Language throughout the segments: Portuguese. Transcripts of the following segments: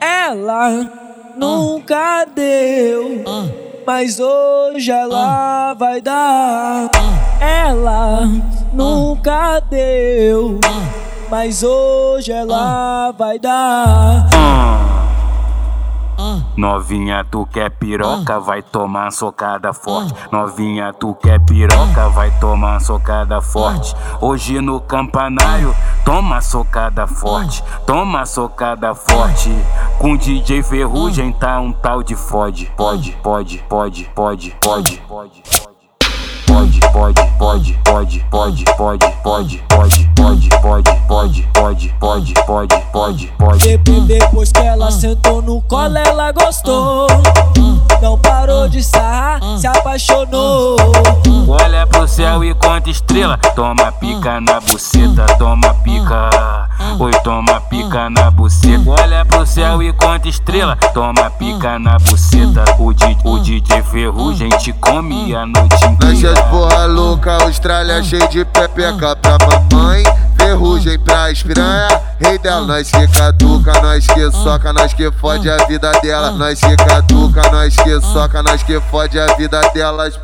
Ela nunca deu, mas hoje ela vai dar. Ela nunca deu, mas hoje ela vai dar. Novinha, tu quer piroca, vai tomar socada forte. Novinha, tu quer piroca, vai tomar socada forte. Hoje no campanário, toma socada forte, toma socada forte. Com DJ Ferrugem tá um tal de fode. Pode, pode, pode, pode, pode, pode. Pode, pode, pode, pode, pode, pode, pode, pode, pode, pode, pode, pode, pode, pode, pode, pode. Depois que ela sentou no colo, ela gostou. Não parou de sarrar, se apaixonou. Olha pro céu e conta estrela. Toma pica na buceta, toma pica. Oi, toma pica na buceta. Olha pro céu e conta estrela. Toma pica na buceta. O, di, o DJ Ferrugem te come a noite inteira. Nós porra louca, Austrália cheio de pepeca pra mamãe. Ferrugem pra espiranha, rei dela. Nós que caduca, nós que soca, nós que fode a vida dela. Nós que caduca, nós que soca, nós que fode a vida delas.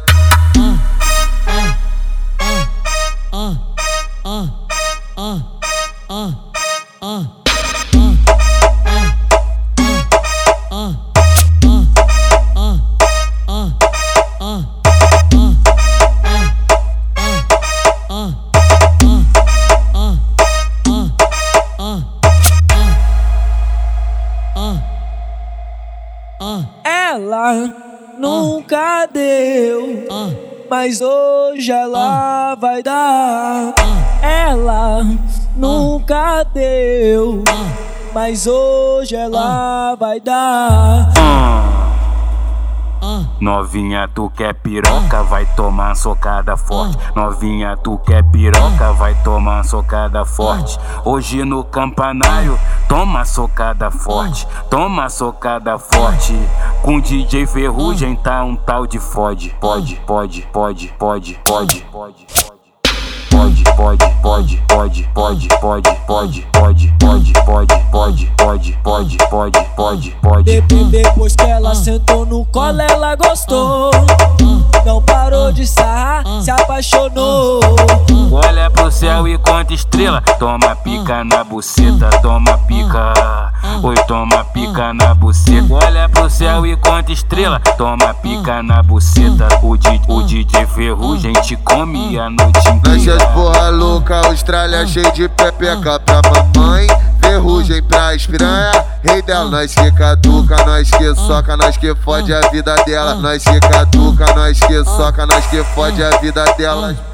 Ela nunca deu, mas hoje ela vai dar. Ela nunca deu, mas hoje ela vai dar. Novinha, tu quer piroca, vai tomar socada forte. Novinha, tu quer piroca, vai tomar socada forte. Hoje no campanário, toma socada forte, toma socada forte. Com DJ Ferrugem tá um tal de fode. Pode, pode, pode, pode, pode, pode. Pode, pode, pode, pode, pode, pode, pode, pode, pode, pode, pode, pode, pode, pode, pode, pode. Depois que ela sentou no colo, ela gostou. Não parou de sarrar, se apaixonou. Olha pro céu e conta estrela. Toma pica na buceta, toma pica. Oi, toma pica na buceta. Olha pro céu e conta estrela. Toma pica na buceta. O, di, o DJ Ferrugem te come a noite inteira. porra louca, Austrália cheio de pepeca pra mamãe. Ferrugem pra espiranha, rei dela. Nós que caduca, nós que soca, nós que fode a vida dela. Nós que caduca, nós que soca, nós que fode a vida delas.